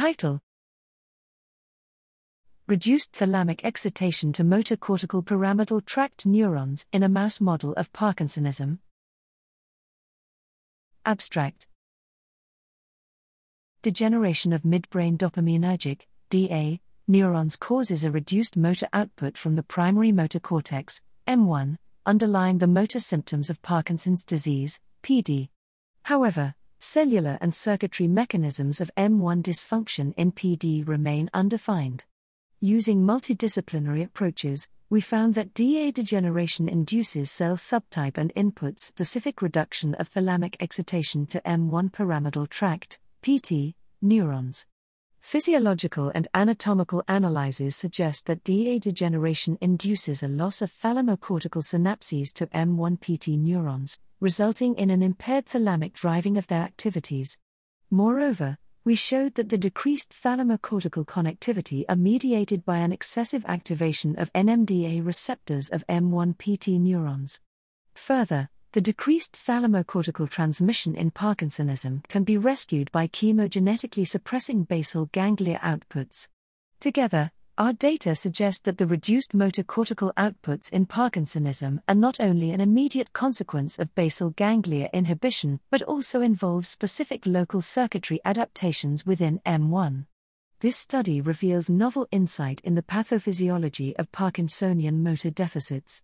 Title Reduced thalamic excitation to motor cortical pyramidal tract neurons in a mouse model of Parkinsonism. Abstract Degeneration of midbrain dopaminergic DA neurons causes a reduced motor output from the primary motor cortex M1, underlying the motor symptoms of Parkinson's disease PD. However, cellular and circuitry mechanisms of M1 dysfunction in PD remain undefined. Using multidisciplinary approaches, we found that DA degeneration induces cell subtype and input specific reduction of thalamic excitation to M1 pyramidal tract PT neurons. Physiological and anatomical analyses suggest that DA degeneration induces a loss of thalamocortical synapses to M1 PT neurons, resulting in an impaired thalamic driving of their activities. Moreover, we showed that the decreased thalamocortical connectivity are mediated by an excessive activation of NMDA receptors of M1 PT neurons. Further, the decreased thalamocortical transmission in Parkinsonism can be rescued by chemogenetically suppressing basal ganglia outputs. Together, our data suggest that the reduced motor cortical outputs in Parkinsonism are not only an immediate consequence of basal ganglia inhibition but also involve specific local circuitry adaptations within M1. This study reveals novel insight in the pathophysiology of Parkinsonian motor deficits.